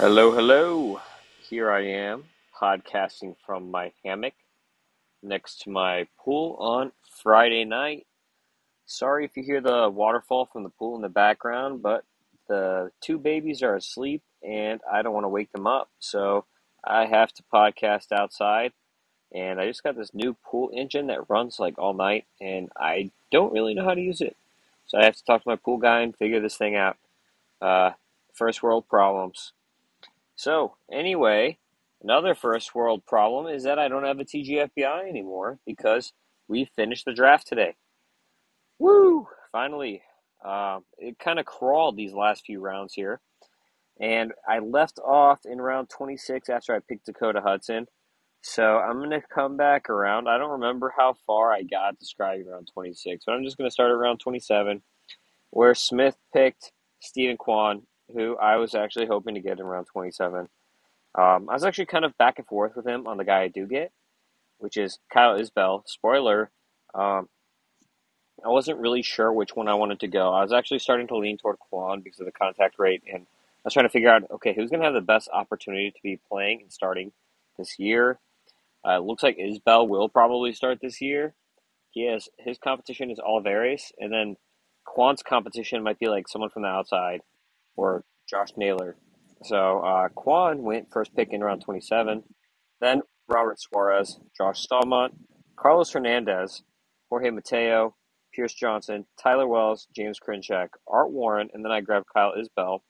Hello, hello. Here I am, podcasting from my hammock next to my pool on Friday night. Sorry if you hear the waterfall from the pool in the background, but the two babies are asleep and I don't want to wake them up. So I have to podcast outside. And I just got this new pool engine that runs like all night, and I don't really know how to use it. So I have to talk to my pool guy and figure this thing out. Uh, first world problems. So, anyway, another first world problem is that I don't have a TGFBI anymore because we finished the draft today. Woo! Finally. Uh, it kind of crawled these last few rounds here. And I left off in round 26 after I picked Dakota Hudson. So I'm going to come back around. I don't remember how far I got describing around 26, but I'm just going to start around 27, where Smith picked Steven Kwan who I was actually hoping to get in round 27. Um, I was actually kind of back and forth with him on the guy I do get, which is Kyle Isbel. Spoiler, um, I wasn't really sure which one I wanted to go. I was actually starting to lean toward Kwan because of the contact rate, and I was trying to figure out, okay, who's going to have the best opportunity to be playing and starting this year? Uh, looks like Isbel will probably start this year. He has his competition is Olivares, and then Kwan's competition might be like someone from the outside or Josh Naylor. So uh, Kwan went first pick in round 27, then Robert Suarez, Josh Staumont, Carlos Hernandez, Jorge Mateo, Pierce Johnson, Tyler Wells, James Karinchak, Art Warren, and then I grabbed Kyle Isbel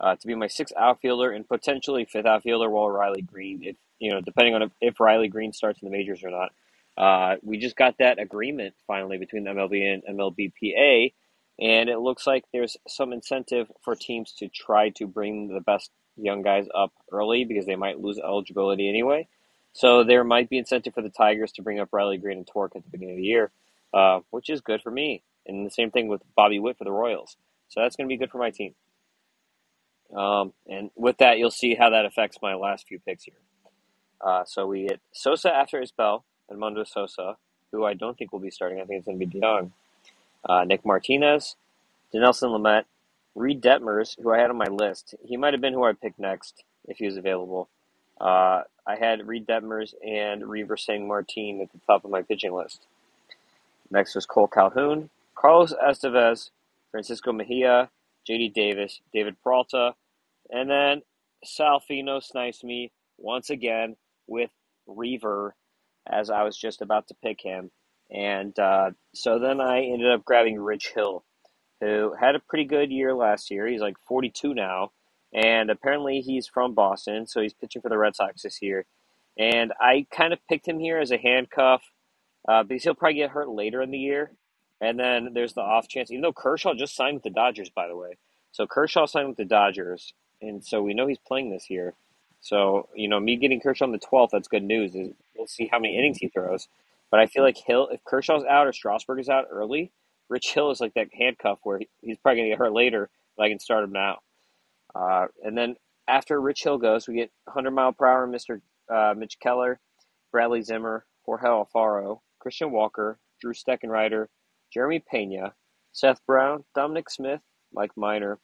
uh, to be my sixth outfielder and potentially fifth outfielder while Riley Greene, if you know, depending on if, if Riley Greene starts in the majors or not. Uh, we just got that agreement finally between MLB and MLBPA and it looks like there's some incentive for teams to try to bring the best young guys up early because they might lose eligibility anyway. So there might be incentive for the Tigers to bring up Riley Greene and Tork at the beginning of the year, uh, which is good for me. And the same thing with Bobby Witt for the Royals. So that's going to be good for my team. Um, and with that, you'll see how that affects my last few picks here. Uh, so we hit Sosa after Isbel, Edmundo Sosa, who I don't think will be starting. I think it's going to be DeJong uh, Nick Martinez, Dinelson Lamet, Reid Detmers, who I had on my list. He might have been who I picked next if he was available. Uh, I had Reid Detmers and Reiver Sanmartin at the top of my pitching list. Next was Cole Calhoun, Carlos Estevez, Francisco Mejia, JD Davis, David Peralta, and then Salfino snipes me once again with Reiver as I was just about to pick him. And uh, so then I ended up grabbing Rich Hill, who had a pretty good year last year. He's like 42 now, and apparently he's from Boston, so he's pitching for the Red Sox this year. And I kind of picked him here as a handcuff uh, because he'll probably get hurt later in the year. And then there's the off chance, even though Kershaw just signed with the Dodgers, by the way. So Kershaw signed with the Dodgers, and so we know he's playing this year. So, you know, me getting Kershaw on the 12th, that's good news. We'll see how many innings he throws. But I feel like Hill, if Kershaw's out or Strasburg is out early, Rich Hill is like that handcuff where he's probably going to get hurt later, but I can start him now. Uh, and then after Rich Hill goes, we get 100 mile per hour Mr. Uh, Mitch Keller, Bradley Zimmer, Jorge Alfaro, Christian Walker, Drew Steckenrider, Jeremy Pena, Seth Brown, Dominic Smith, Mike Minor.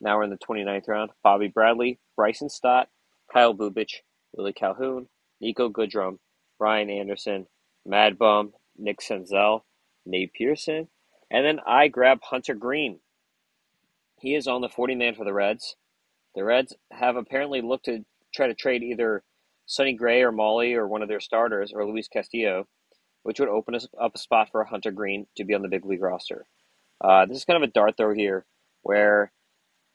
Now we're in the 29th round. Bobby Bradley, Bryson Stott, Kyle Bubic, Willie Calhoun, Niko Goodrum, Brian Anderson, Mad Bum, Nick Senzel, Nate Pearson, and then I grab Hunter Greene. He is on the 40 man for the Reds. The Reds have apparently looked to try to trade either Sonny Gray or Mahle or one of their starters or Luis Castillo, which would open up a spot for Hunter Greene to be on the big league roster. Uh, this is kind of a dart throw here where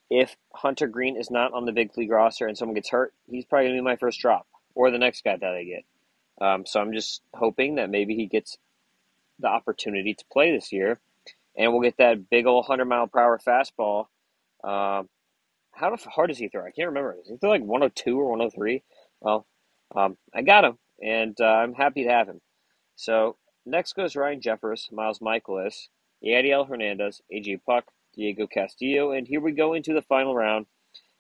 if Hunter Greene is not on the big league roster and someone gets hurt, he's probably going to be my first drop or the next guy that I get. Um, so I'm just hoping that maybe he gets the opportunity to play this year, and we'll get that big old hundred mile per hour fastball. Um, how hard does he throw? I can't remember. Is he throw like 102 or 103? Well, um, I got him, and uh, I'm happy to have him. So next goes Ryan Jeffers, Miles Mikolas, Yadiel Hernandez, AJ Puk, Diego Castillo, and here we go into the final round.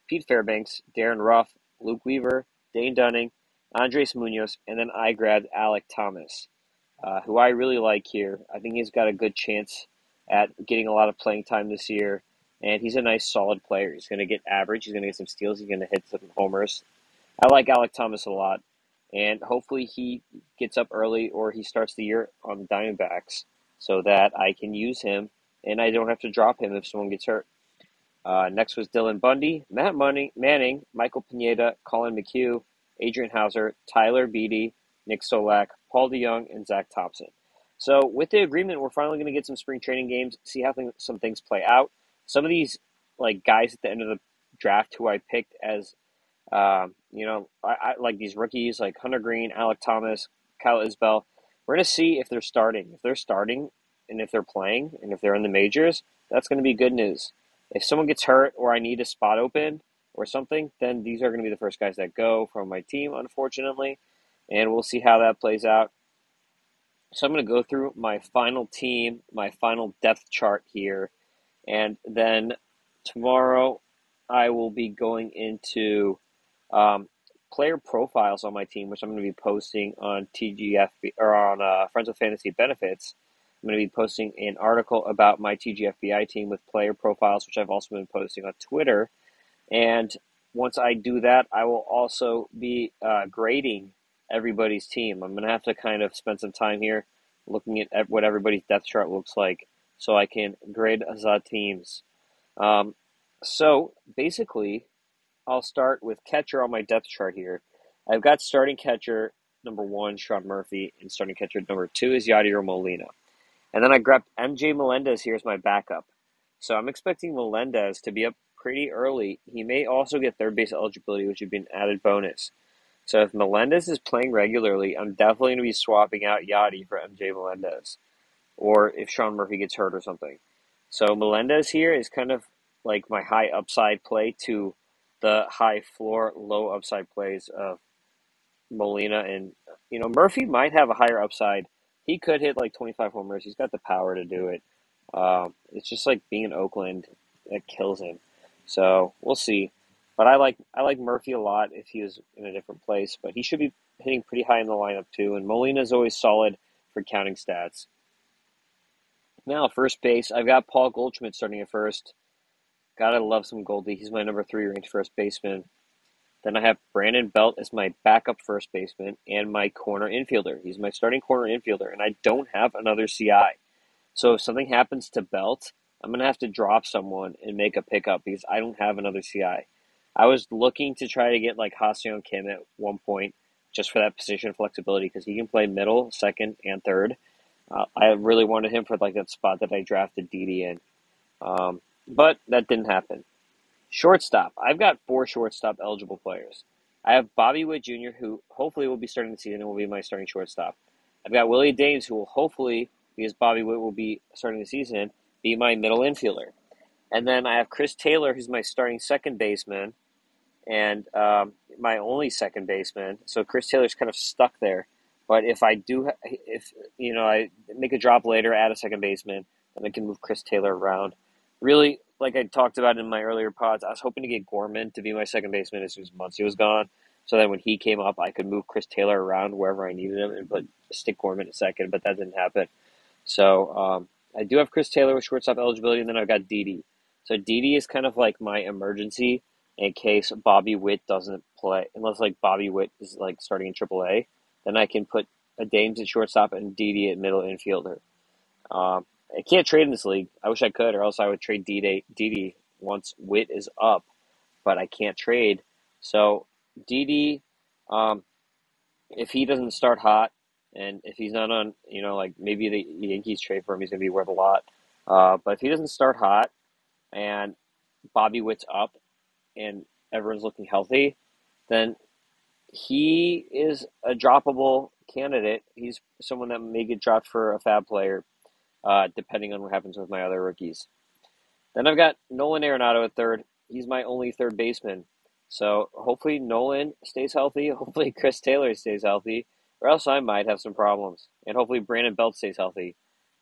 Pete Fairbanks, Darin Ruf, Luke Weaver, Dane Dunning, Andres Munoz, and then I grabbed Alek Thomas, uh, who I really like here. I think he's got a good chance at getting a lot of playing time this year. and he's a nice, solid player. He's going to get average. He's going to get some steals. He's going to hit some homers. I like Alek Thomas a lot, and hopefully he gets up early or he starts the year on the Diamondbacks so that I can use him and I don't have to drop him if someone gets hurt. Uh, next was Dylan Bundy, Matt Money, Manning, Michael Pineda, Collin McHugh, Adrian Houser, Tyler Beede, Nick Solak, Paul DeJong, and Zach Thompson. So with the agreement, we're finally going to get some spring training games, see how some things play out. Some of these like guys at the end of the draft who I picked as, um, you know, I, I like these rookies like Hunter Greene, Alek Thomas, Kyle Isbel. We're going to see if they're starting. If they're starting and if they're playing and if they're in the majors, that's going to be good news. If someone gets hurt or I need a spot open or something, then these are going to be the first guys that go from my team, unfortunately. And we'll see how that plays out. So I'm going to go through my final team, my final depth chart here. And then tomorrow I will be going into um, player profiles on my team, which I'm going to be posting on TGF or on uh, Friends with Fantasy Benefits. I'm going to be posting an article about my TGFBI team with player profiles, which I've also been posting on Twitter. And once I do that, I will also be uh, grading everybody's team. I'm going to have to kind of spend some time here looking at what everybody's depth chart looks like so I can grade the teams. Um, so basically, I'll start with catcher on my depth chart here. I've got starting catcher number one, Sean Murphy, and starting catcher number two is Yadier Molina. And then I grabbed MJ Melendez here as my backup. So I'm expecting Melendez to be up pretty early. He may also get third base eligibility, which would be an added bonus. So if Melendez is playing regularly, I'm definitely going to be swapping out Yadi for MJ Melendez. Or if Sean Murphy gets hurt or something. So Melendez here is kind of like my high upside play to the high floor, low upside plays of Molina. And, you know, Murphy might have a higher upside he could hit like 25 homers. He's got the power to do it. Um, it's just like being in Oakland that kills him. So we'll see. But I like I like Murphy a lot if he was in a different place. But he should be hitting pretty high in the lineup too. And Molina is always solid for counting stats. Now first base, I've got Paul Goldschmidt starting at first. Gotta love some Goldie. He's my number three ranked first baseman. Then I have Brandon Belt as my backup first baseman and my corner infielder. He's my starting corner infielder, and I don't have another CI. So if something happens to Belt, I'm going to have to drop someone and make a pickup because I don't have another CI. I was looking to try to get like Ha-Seong Kim at one point just for that position flexibility because he can play middle, second, and third. Uh, I really wanted him for like that spot that I drafted Didi in. Um, but that didn't happen. Shortstop. I've got four shortstop eligible players. I have Bobby Witt Jr., who hopefully will be starting the season and will be my starting shortstop. I've got Willy Adames, who will hopefully, because Bobby Witt will be starting the season, be my middle infielder. And then I have Chris Taylor, who's my starting second baseman, and um, my only second baseman. So Chris Taylor's kind of stuck there. But if I do, if you know, I make a drop later, add a second baseman, then I can move Chris Taylor around. Really, like I talked about in my earlier pods, I was hoping to get Gorman to be my second baseman as soon as Muncy was gone. So then when he came up, I could move Chris Taylor around wherever I needed him and put stick Gorman at second, but that didn't happen. So um, I do have Chris Taylor with shortstop eligibility, and then I've got Didi. So Didi is kind of like my emergency in case Bobby Witt doesn't play, unless like Bobby Witt is like starting in AAA. Then I can put Adames at shortstop and Didi at middle infielder. Um, I can't trade in this league. I wish I could, or else I would trade Didi once Witt is up, but I can't trade. So Didi, um, if he doesn't start hot, and if he's not on, you know, like maybe the Yankees trade for him, he's gonna be worth a lot. Uh, but if he doesn't start hot, and Bobby Witt's up, and everyone's looking healthy, then he is a droppable candidate. He's someone that may get dropped for a FAAB player uh, depending on what happens with my other rookies. Then I've got Nolan Arenado at third. He's my only third baseman. So hopefully Nolan stays healthy. Hopefully Chris Taylor stays healthy, or else I might have some problems. And hopefully Brandon Belt stays healthy.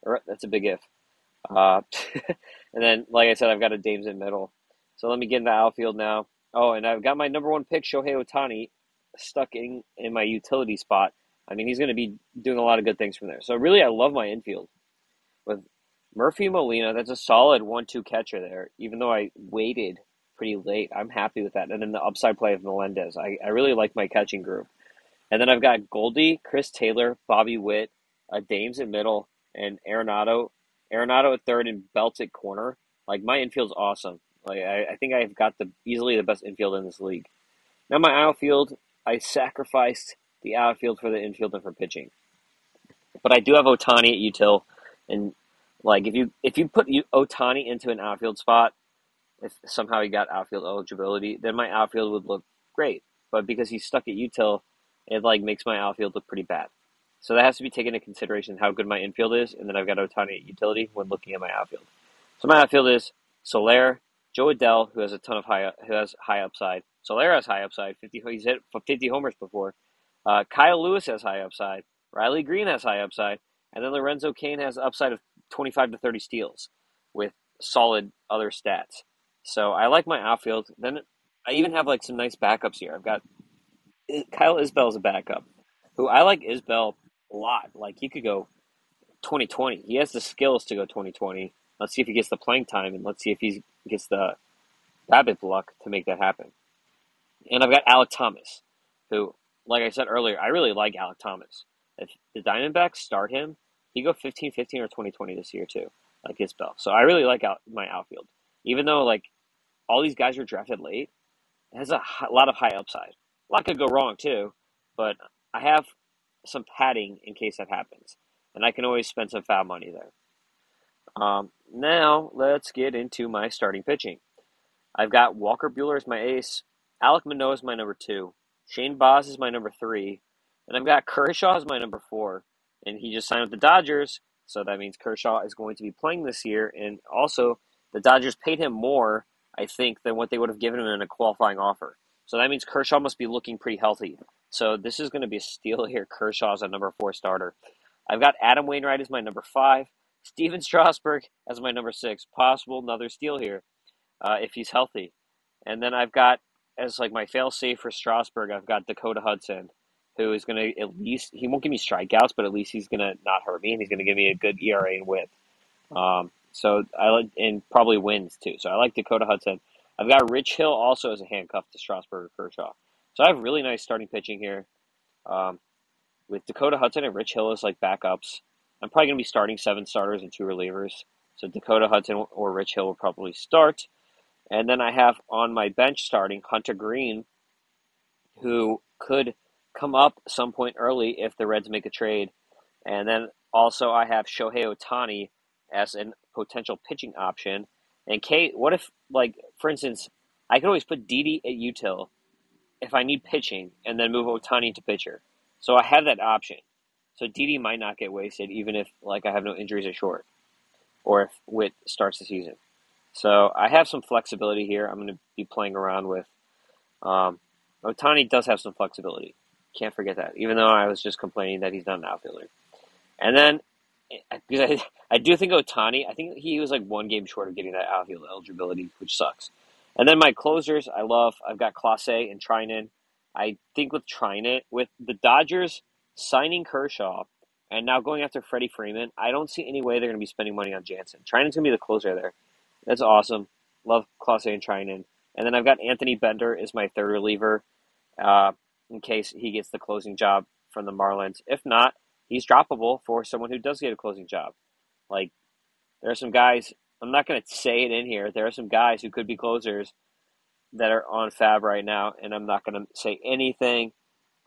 Or that's a big if. Uh, and then, like I said, I've got Adames in middle. So let me get in the outfield now. Oh, and I've got my number one pick, Shohei Ohtani, stuck in, in my utility spot. I mean, he's going to be doing a lot of good things from there. So really, I love my infield with Murphy Molina, that's a solid one-two catcher there. Even though I waited pretty late, I'm happy with that. And then the upside play of Melendez, I, I really like my catching group. And then I've got Goldie, Chris Taylor, Bobby Witt, uh, Dames in middle, and Arenado, Arenado at third, and Belt at corner. Like my infield's awesome. Like I, I think I've got the easily the best infield in this league. Now my outfield, I sacrificed the outfield for the infield and for pitching, but I do have Ohtani at util, and like if you if you put Ohtani into an outfield spot, if somehow he got outfield eligibility, then my outfield would look great. But because he's stuck at util, it like makes my outfield look pretty bad. So that has to be taken into consideration how good my infield is, and then I've got Ohtani at utility when looking at my outfield. So my outfield is Soler, Jo Adell, who has a ton of high who has high upside. Soler has high upside. Fifty he's hit fifty homers before. Uh, Kyle Lewis has high upside. Riley Greene has high upside, and then Lorenzo Cain has upside of twenty five to thirty steals with solid other stats. So I like my outfield. Then I even have like some nice backups here. I've got Kyle Isbel as a backup, who I like Isbel a lot. Like he could go 2020. He has the skills to go 2020. Let's see if he gets the playing time, and let's see if he gets the BABIP luck to make that happen. And I've got Alek Thomas, who, like I said earlier, I really like Alek Thomas. If the Diamondbacks start him, he go 15 15 or 2020 this year, too, like Isbel. So I really like out, my outfield. Even though, like, all these guys are drafted late, it has a, a lot of high upside. A lot could go wrong, too, but I have some padding in case that happens. And I can always spend some FAAB money there. Um, now, let's get into my starting pitching. I've got Walker Buehler as my ace, Alek Manoah is my number two, Shane Baz is my number three, and I've got Kershaw as my number four. And he just signed with the Dodgers, so that means Kershaw is going to be playing this year. And also, the Dodgers paid him more, I think, than what they would have given him in a qualifying offer. So that means Kershaw must be looking pretty healthy. So this is going to be a steal here. Kershaw's a number four starter. I've got Adam Wainwright as my number five. Stephen Strasburg as my number six. Possible another steal here uh, if he's healthy. And then I've got as like my fail safe for Strasburg. I've got Dakota Hudson, who is going to at least he won't give me strikeouts, but at least he's going to not hurt me, and he's going to give me a good ERA and WHIP. Um, so I like and probably wins too. So I like Dakota Hudson. I've got Rich Hill also as a handcuff to Strasburg or Kershaw. So I have really nice starting pitching here. Um, with Dakota Hudson and Rich Hill as like backups. I'm probably going to be starting seven starters and two relievers. So Dakota Hudson or Rich Hill will probably start. And then I have on my bench starting Hunter Greene, who could come up some point early if the Reds make a trade. And then also I have Shohei Ohtani as a potential pitching option. And Kate, what if, like, for instance, I could always put Didi at util if I need pitching and then move Ohtani to pitcher. So I have that option. So Didi might not get wasted even if like I have no injuries at short, or if Witt starts the season. So I have some flexibility here. I'm going to be playing around with. Um, Ohtani does have some flexibility. Can't forget that. Even though I was just complaining that he's not an outfielder. And then because I, I do think Ohtani, I think he was like one game short of getting that outfield eligibility, which sucks. And then my closers, I love. I've got Clase and Treinen. I think with Treinen, with the Dodgers signing Kershaw and now going after Freddie Freeman, I don't see any way they're going to be spending money on Jansen. Treinen's going to be the closer there. That's awesome. Love Clase and Treinen. And then I've got Anthony Bender as my third reliever uh, in case he gets the closing job from the Marlins. If not, he's droppable for someone who does get a closing job. Like, there are some guys, I'm not going to say it in here, there are some guys who could be closers that are on FAAB right now, and I'm not going to say anything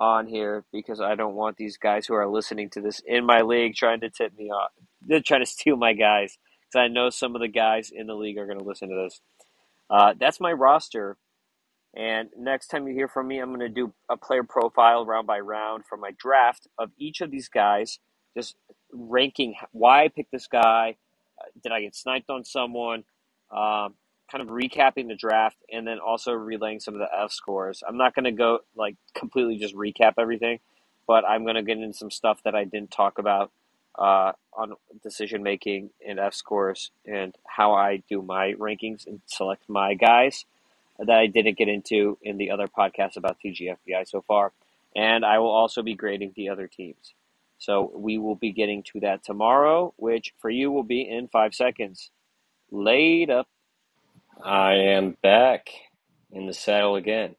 on here because I don't want these guys who are listening to this in my league trying to tip me off. They're trying to steal my guys because I know some of the guys in the league are going to listen to this. Uh, that's my roster. And next time you hear from me, I'm going to do a player profile round by round for my draft of each of these guys, just ranking why I picked this guy. Uh, did I get sniped on someone? Um, kind of recapping the draft and then also relaying some of the F scores. I'm not going to go like completely just recap everything, but I'm going to get into some stuff that I didn't talk about uh, on decision making and F scores and how I do my rankings and select my guys that I didn't get into in the other podcasts about TGFBI so far. And I will also be grading the other teams. So we will be getting to that tomorrow, which for you will be in five seconds. Laid up. I am back in the saddle again.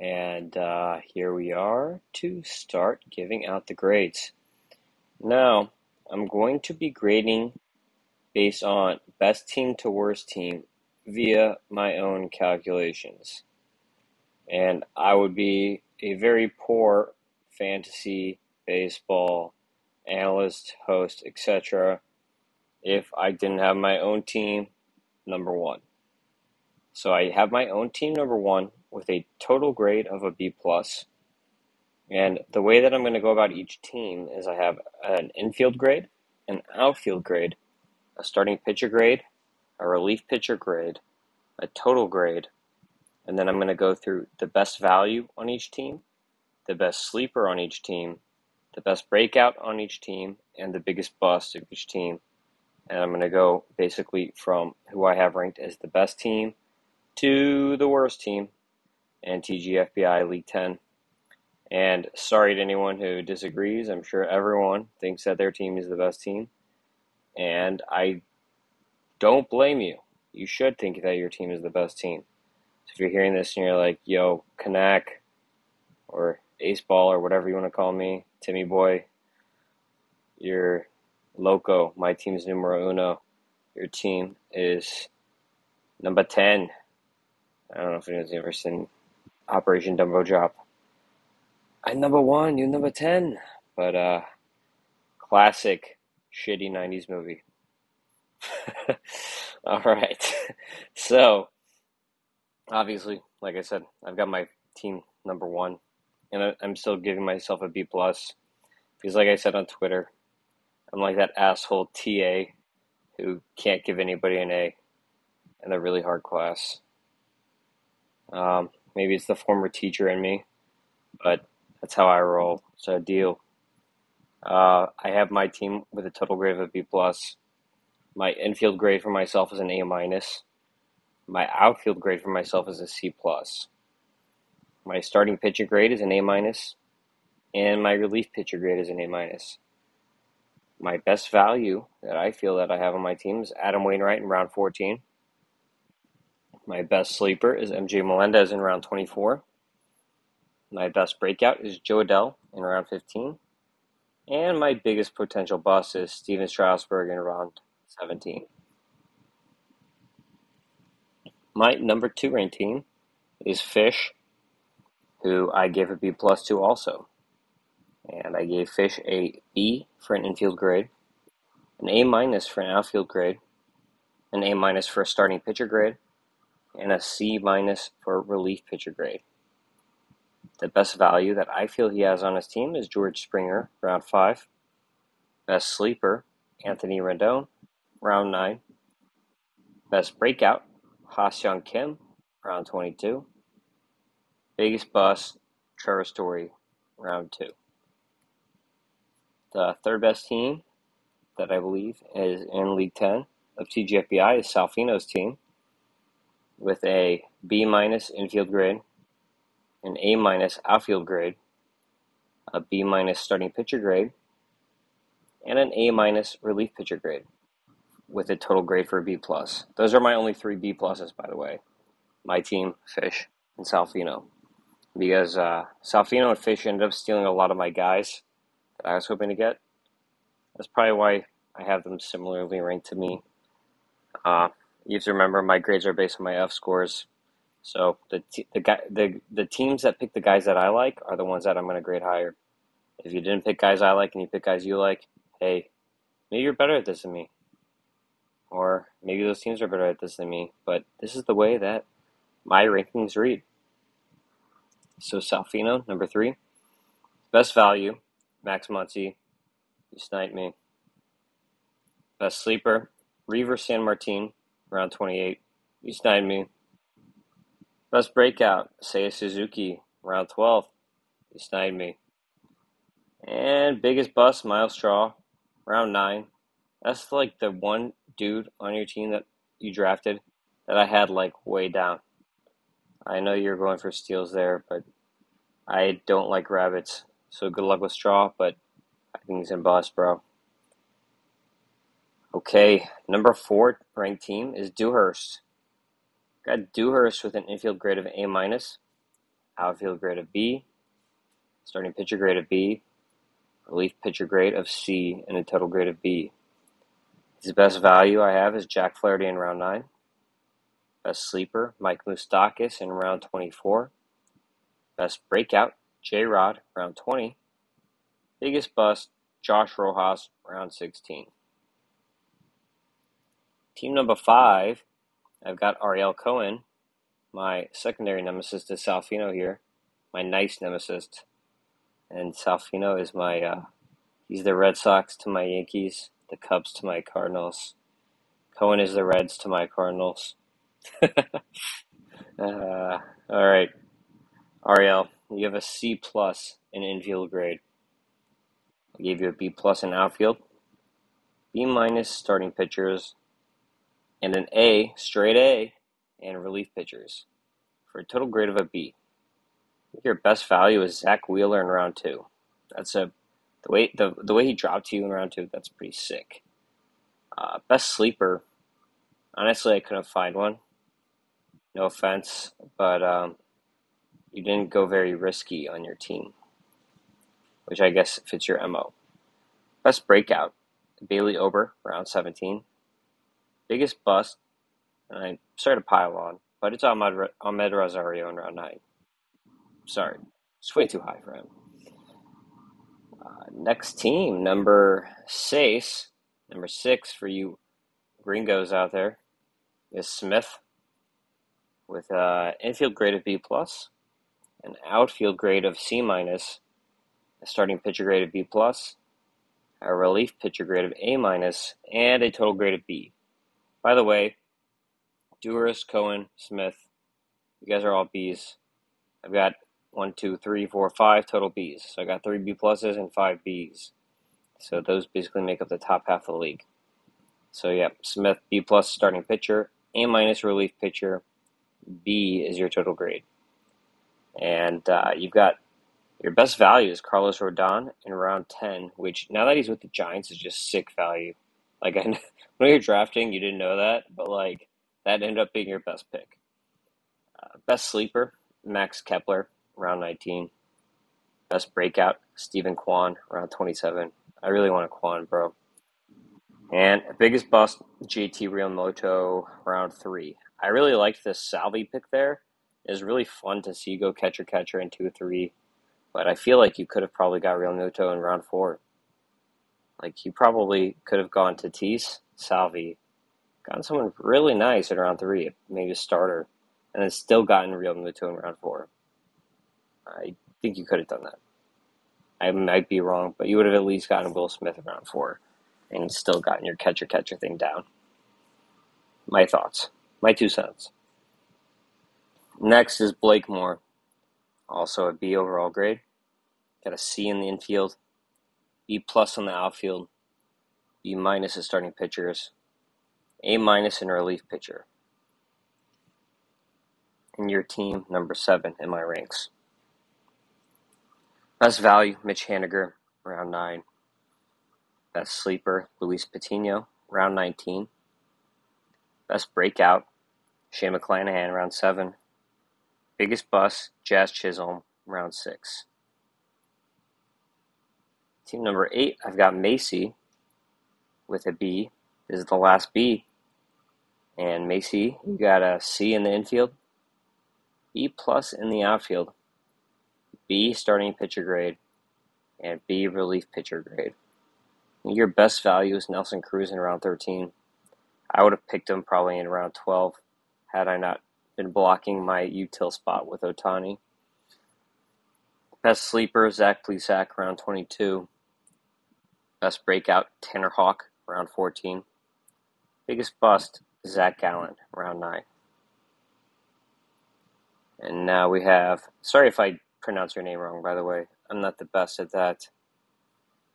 And uh, here we are to start giving out the grades. Now, I'm going to be grading based on best team to worst team via my own calculations. And I would be a very poor fantasy baseball analyst, host, etc. if I didn't have my own team number one. So I have my own team number one with a total grade of a B. And the way that I'm going to go about each team is I have an infield grade, an outfield grade, a starting pitcher grade, a relief pitcher grade, a total grade, and then I'm going to go through the best value on each team, the best sleeper on each team, the best breakout on each team, and the biggest bust of each team. And I'm going to go basically from who I have ranked as the best team to the worst team and TGFBI League 10. And sorry to anyone who disagrees. I'm sure everyone thinks that their team is the best team. And I don't blame you. You should think that your team is the best team. So if you're hearing this and you're like, yo, Kanak or Ace Ball or whatever you want to call me, Timmy Boy, you're loco. My team's numero uno. Your team is number 10. I don't know if anyone's ever seen Operation Dumbo Drop. I'm number one, you're number 10. But, uh, classic shitty 90s movie. All right. So, obviously, like I said, I've got my team number one, and I'm still giving myself a B plus because, like I said on Twitter, I'm like that asshole TA who can't give anybody an A in a really hard class. Um, maybe it's the former teacher in me, but that's how I roll. So deal. Uh, I have my team with a total grade of a B plus. My infield grade for myself is an A minus. My outfield grade for myself is a C plus. My starting pitcher grade is an A minus, and my relief pitcher grade is an A minus. My best value that I feel that I have on my team is Adam Wainwright in round 14. My best sleeper is MJ Melendez in round 24. My best breakout is Jo Adell in round 15. And my biggest potential bust is Stephen Strasburg in round 17. My number two team is Fish, who I give a B plus to also. And I gave Fish a B for an infield grade, an A minus for an outfield grade, an A minus for a starting pitcher grade, and a C minus for a relief pitcher grade. The best value that I feel he has on his team is George Springer, round five. Best sleeper, Anthony Rendon, round nine. Best breakout, Ha-Seong Kim, round 22. Biggest bust, Trevor Story, round two. The third best team that I believe is in League 10 of TGFBI is Salfino's team with a B minus infield grade, an A minus outfield grade, a B minus starting pitcher grade, and an A minus relief pitcher grade with a total grade for a B plus. Those are my only three B pluses, by the way. My team, Fish, and Salfino. Because uh, Salfino and Fish ended up stealing a lot of my guys that I was hoping to get. That's probably why I have them similarly ranked to me. Uh, you have to remember my grades are based on my F scores. So the the guy the the teams that pick the guys that I like are the ones that I'm going to grade higher. If you didn't pick guys I like and you pick guys you like, hey, maybe you're better at this than me. Or maybe those teams are better at this than me. But this is the way that my rankings read. So Salfino, number three. Best value, Max Muncy. You sniped me. Best sleeper, Reiver Sanmartin, round 28. You sniped me. Best breakout, Seiya Suzuki, round 12. You sniped me. And biggest bust, Myles Straw, round 9. That's like the one dude on your team that you drafted that I had like way down. I know you're going for steals there, but I don't like rabbits. So good luck with straw, but I think he's in bust, bro. Okay, number four ranked team is Dewhurst. Got Dewhurst with an infield grade of A minus, outfield grade of B, starting pitcher grade of B, relief pitcher grade of C, and a total grade of B. His best value I have is Jack Flaherty in round nine. Best sleeper, Mike Moustakas in round 24. Best breakout, J Rod, round 20. Biggest bust, Josh Rojas, round 16. Team number five, I've got Ariel Cohen, my secondary nemesis to Salfino here, my nice nemesis. And Salfino is my, uh, he's the Red Sox to my Yankees, the Cubs to my Cardinals. Cohen is the Reds to my Cardinals. Uh, all right, Ariel, you have a C plus in infield grade. I gave you a B plus in outfield, B minus starting pitchers, and an A, straight A, and relief pitchers for a total grade of a B. Your best value is Zack Wheeler in round two. That's a the way the the way he dropped to you in round two. That's pretty sick. Uh, best sleeper. Honestly, I couldn't find one. No offense, but um, you didn't go very risky on your team, which I guess fits your mo. Best breakout. Bailey Ober, round 17. Biggest bust, and I started to pile on, but it's Ahmed, Amed Rosario in round 9. Sorry, it's way too high for him. Uh, next team, number six, number six for you gringos out there, is Smith with an infield grade of B plus, an outfield grade of C minus, a starting pitcher grade of B plus, a relief pitcher grade of A minus, and a total grade of B. By the way, Dewhurst, Cohen, Smith, you guys are all Bs. I've got one, two, three, four, five total Bs. So I got three B pluses and five Bs. So those basically make up the top half of the league. So yeah, Smith B plus starting pitcher, A minus relief pitcher, B is your total grade. And uh, you've got your best value is Carlos Rodon in round 10, which now that he's with the Giants is just sick value. Like, I know, when you're drafting, you didn't know that, but like, that ended up being your best pick. Uh, best sleeper, Max Kepler, round 19. Best breakout, Steven Kwan, round 27. I really want a Kwan, bro. And biggest bust, JT Realmuto, round 3. I really liked this Salvi pick there. It was really fun to see go catcher catcher in two three, but I feel like you could have probably got Realmuto in round four. Like you probably could have gone to Tatis, Salvi, gotten someone really nice in round three, maybe a starter, and then still gotten Realmuto in round four. I think you could have done that. I might be wrong, but you would have at least gotten Will Smith around round four, and still gotten your catcher catcher thing down. My thoughts. My two cents. Next is Blake Moore, also a B overall grade. Got a C in the infield, B plus on the outfield, B minus in starting pitchers, A minus in relief pitcher. And your team, number seven in my ranks. Best value, Mitch Haniger, round nine. Best sleeper, Luis Patino, round 19. Best breakout, Shane McClanahan, round seven. Biggest bust, Jazz Chisholm, round six. Team number eight, I've got Macy with a B. This is the last B. And Macy, you got a C in the infield, B plus in the outfield, B starting pitcher grade, and B relief pitcher grade. Your best value is Nelson Cruz in round 13. I would have picked him probably in round 12 had I not been blocking my util spot with Ohtani. Best sleeper, Zach Plesac, round 22. Best breakout, Tanner Houck, round 14. Biggest bust, Zac Gallen, round 9. And now we have, sorry if I pronounce your name wrong, by the way. I'm not the best at that.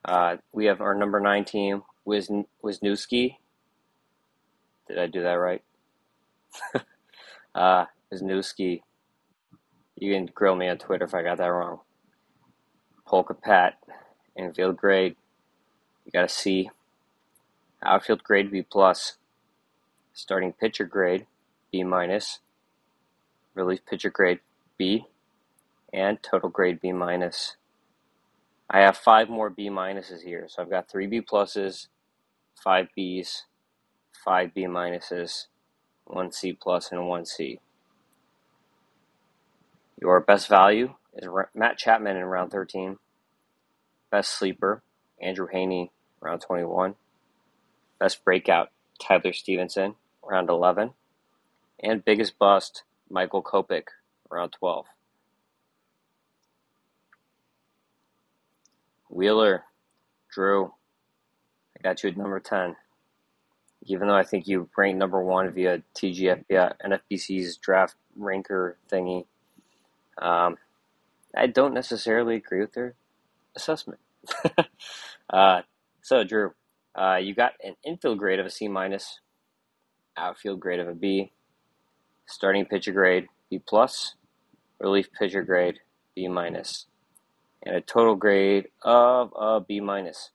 Uh, we have our number 9 team, Wisniewski. Did I do that right? uh, Wisniewski. You can grill me on Twitter if I got that wrong. Polka Pat, infield grade, you got a C. Outfield grade B plus. Starting pitcher grade B minus. Relief pitcher grade B. And total grade B minus. I have five more B minuses here. So I've got three B pluses, five Bs, five B minuses, one C plus, and one C. Your best value is Matt Chapman in round 13. Best sleeper, Andrew Heaney, round 21. Best breakout, Tyler Stephenson, round 11. And biggest bust, Michael Kopech, round 12. Wheeler, Drew, I got you at number 10. Even though I think you ranked number one via TGFB, NFBC's draft ranker thingy, um, I don't necessarily agree with their assessment. uh, so, Drew, uh, you got an infield grade of a C minus, outfield grade of a B, starting pitcher grade B plus, relief pitcher grade B minus, and a total grade of a B minus.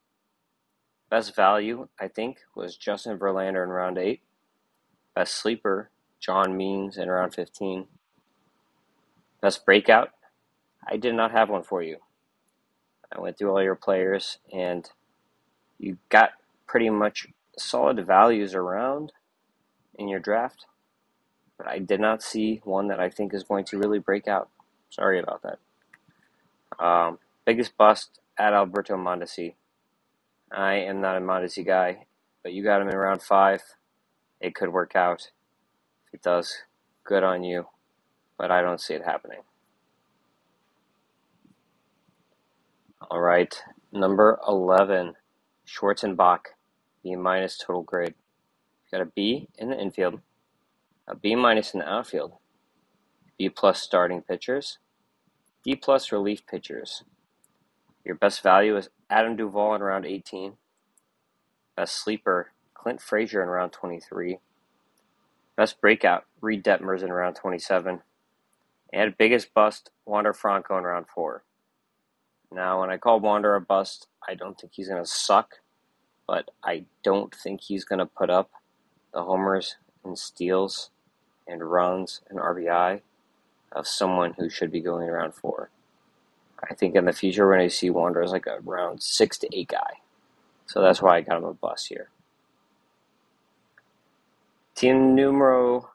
Best value, I think, was Justin Verlander in round eight. Best sleeper, John Means in round 15. Best breakout, I did not have one for you. I went through all your players and you got pretty much solid values around in your draft, but I did not see one that I think is going to really break out. Sorry about that. Um, biggest bust at Alberto Mondesi. I am not a Mondesi guy, but you got him in round five. It could work out. If it does, good on you, but I don't see it happening. All right, number 11, Schwarzenbach, B minus total grade. You Got a B in the infield, a B minus in the outfield, B plus starting pitchers, D plus relief pitchers. Your best value is Adam Duvall in round 18. Best sleeper, Clint Frazier in round 23. Best breakout, Reid Detmers in round 27. And biggest bust, Wander Franco in round 4. Now, when I call Wander a bust, I don't think he's going to suck, but I don't think he's going to put up the homers and steals and runs and RBI of someone who should be going around four. I think in the future we're going to see Wander as like a round six to eight guy. So that's why I got him a bus here. Team numero,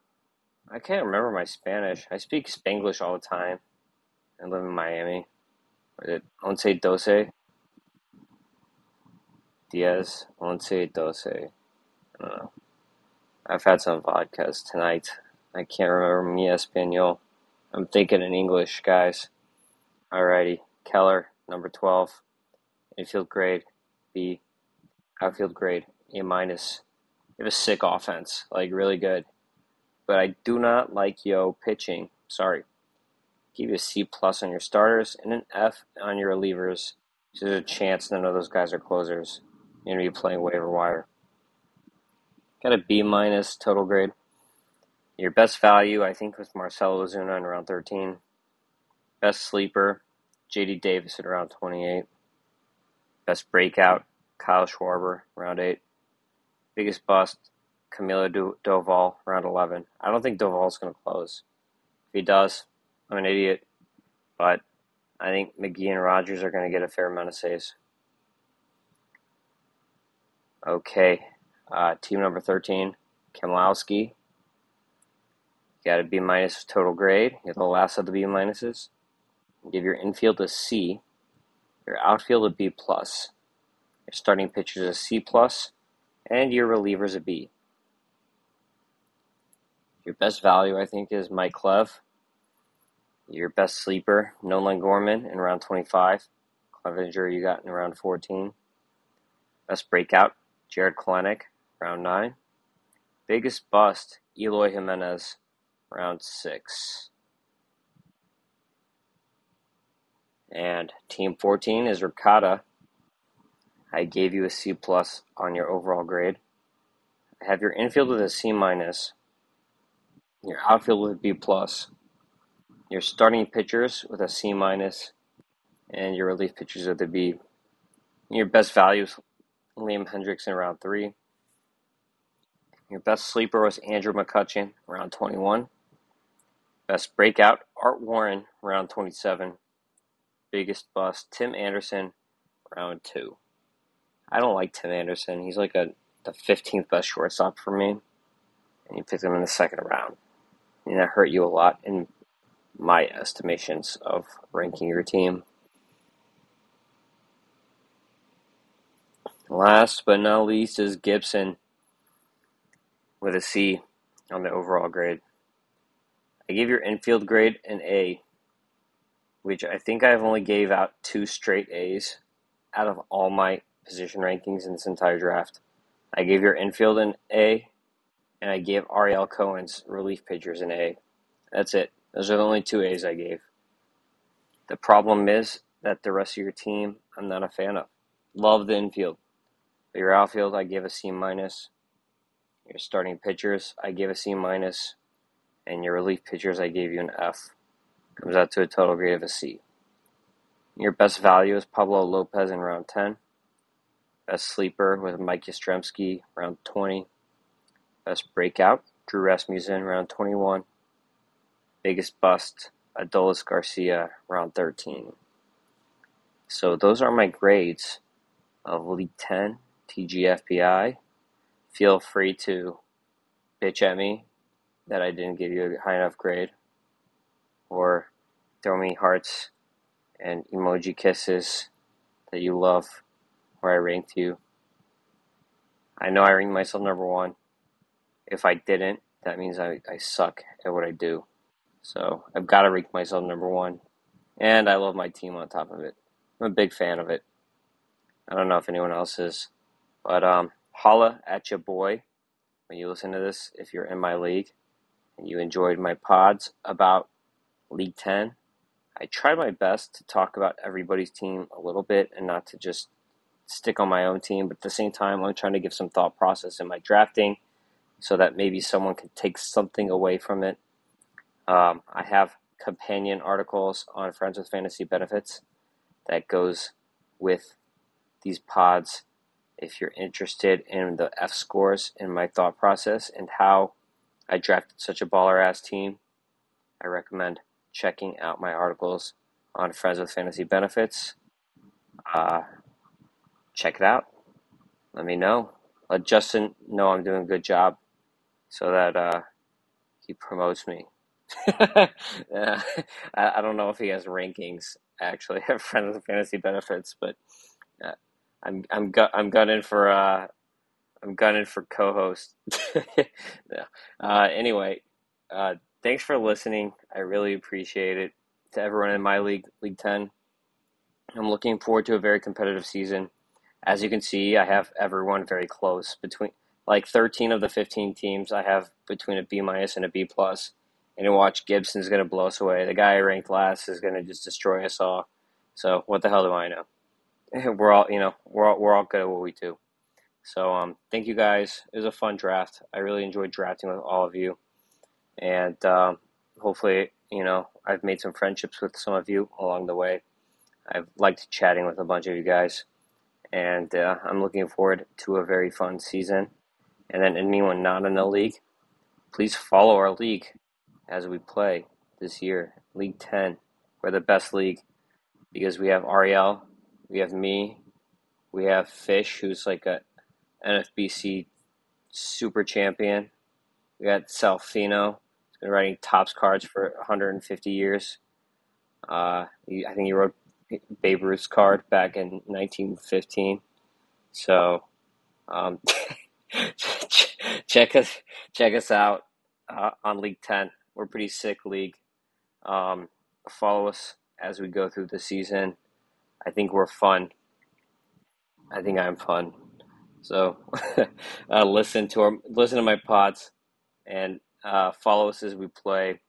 I can't remember my Spanish. I speak Spanglish all the time I live in Miami. Was it once doce? Diaz, once doce. I don't know. I've had some vodkas tonight. I can't remember mi español. I'm thinking in English, guys. Alrighty. Keller, number 12. Infield grade, B. Outfield grade, A minus. You have a sick offense, like really good. But I do not like yo pitching. Sorry give you a C plus on your starters and an F on your relievers. So there's a chance none of those guys are closers. You're gonna be playing waiver wire. Got a B minus total grade. Your best value, I think, was Marcelo Ozuna in around 13. Best sleeper, JD Davis at around 28. Best breakout, Kyle Schwarber, round 8. Biggest bust, Camilo Doval, round 11. I don't think Doval's going to close. If he does, I'm an idiot, but I think McGee and Rogers are going to get a fair amount of saves. Okay, uh, team number 13, Kamlowski. Got a B minus total grade. You're the last of the B minuses. Give your infield a C. Your outfield a B plus. Your starting pitchers a C plus, and your relievers a B. Your best value, I think, is Mike Clev. Your best sleeper, Nolan Gorman in round 25. Clevinger you got in round 14. Best breakout, Jarred Kelenic, round 9. Biggest bust, Eloy Jimenez, round 6. And team 14 is Ricotta. I gave you a C plus on your overall grade. I have your infield with a C minus, your outfield with a B plus, your starting pitchers with a C minus, and your relief pitchers with a B. Your best values Liam Hendriks in round three. Your best sleeper was Andrew McCutchen, round 21. Best breakout, Art Warren, round 27. Biggest bust, Tim Anderson, round two. I don't like Tim Anderson. He's like a the 15th best shortstop for me, and you picked him in the second round. And that hurt you a lot in my estimations of ranking your team. Last but not least is Gibson with a C on the overall grade. I gave your infield grade an A, which I think I've only gave out two straight A's out of all my position rankings in this entire draft. I gave your infield an A, and I gave Ariel Cohen's relief pitchers an A. That's it. Those are the only two A's I gave. The problem is that the rest of your team, I'm not a fan of. Love the infield. But your outfield, I give a C minus. Your starting pitchers, I gave a C minus, and your relief pitchers, I gave you an F. Comes out to a total grade of a C. Your best value is Pablo Lopez in round 10. Best sleeper with Mike Yastrzemski, round 20. Best breakout, Drew Rasmussen, round 21. Biggest bust, Adolis Garcia, round 13. So those are my grades of League 10 TGFBI. Feel free to bitch at me that I didn't give you a high enough grade or throw me hearts and emoji kisses that you love where I ranked you. I know I ranked myself number one. If I didn't, that means I, I suck at what I do. So I've got to rank myself number one. And I love my team on top of it. I'm a big fan of it. I don't know if anyone else is. But um, holla at your boy when you listen to this if you're in my league you enjoyed my pods about League 10. I tried my best to talk about everybody's team a little bit and not to just stick on my own team, but at the same time, I'm trying to give some thought process in my drafting so that maybe someone can take something away from it. Um, I have companion articles on Friends with Fantasy Benefits that goes with these pods if you're interested in the F scores and my thought process and how I drafted such a baller ass team. I recommend checking out my articles on Friends with Fantasy Benefits. Uh, check it out. Let me know. Let Justin know I'm doing a good job so that uh, he promotes me. yeah, I, I, don't know if he has rankings actually at Friends with Fantasy Benefits, but uh, I'm I'm gu- I'm gunning for uh, I'm gunning for co-host. yeah. uh, anyway, uh, thanks for listening. I really appreciate it. To everyone in my league, League Ten, I'm looking forward to a very competitive season. As you can see, I have everyone very close between like 13 of the 15 teams. I have between a B minus and a B plus. And you watch Gibson's going to blow us away. The guy I ranked last is going to just destroy us all. So what the hell do I know? We're all you know we're all, we're all good at what we do. So um, thank you guys. It was a fun draft. I really enjoyed drafting with all of you, and um, hopefully you know I've made some friendships with some of you along the way. I've liked chatting with a bunch of you guys and uh, I'm looking forward to a very fun season. And then anyone not in the league, please follow our league as we play this year, League 10. We're the best league because we have Ariel, we have me, we have Fish, who's like a NFBC super champion. We got Salfino, he's been writing Topps cards for 150 years. Uh, I think he wrote Babe Ruth's card back in 1915. So, um, check us check us out uh, on League 10. We're a pretty sick league. Um, follow us as we go through the season. I think we're fun. I think I'm fun. So, uh, listen to our listen to my pods and uh, follow us as we play,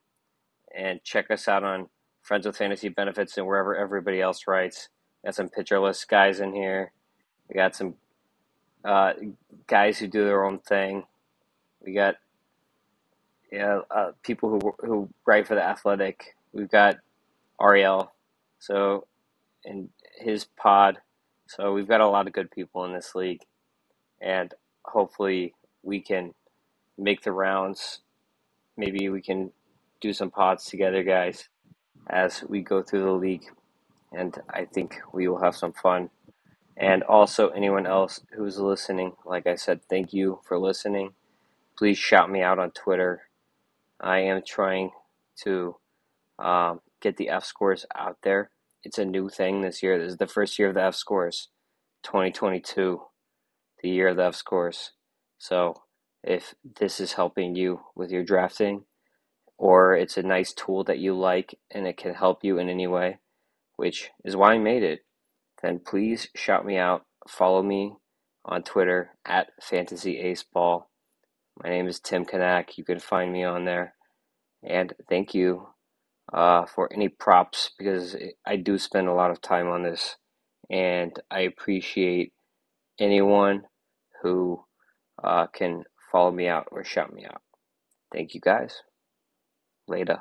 and check us out on Friends with Fantasy Benefits and wherever everybody else writes. Got some Pitcher List guys in here. We got some uh, guys who do their own thing. We got yeah, uh, people who who write for the Athletic. We've got Ariel, so and his pod. So we've got a lot of good people in this league, and hopefully we can make the rounds. Maybe we can do some pods together, guys, as we go through the league, and I think we will have some fun. And also, anyone else who's listening, like I said, thank you for listening. Please shout me out on Twitter. I am trying to um, get the F scores out there. It's a new thing this year. This is the first year of the F scores, 2022, the year of the F scores. So, if this is helping you with your drafting, or it's a nice tool that you like and it can help you in any way, which is why I made it, then please shout me out. Follow me on Twitter at Fantasy Ace Ball. My name is Tim Kanak. You can find me on there. And thank you uh, for any props because I do spend a lot of time on this. And I appreciate anyone who uh, can follow me out or shout me out. Thank you guys. Later.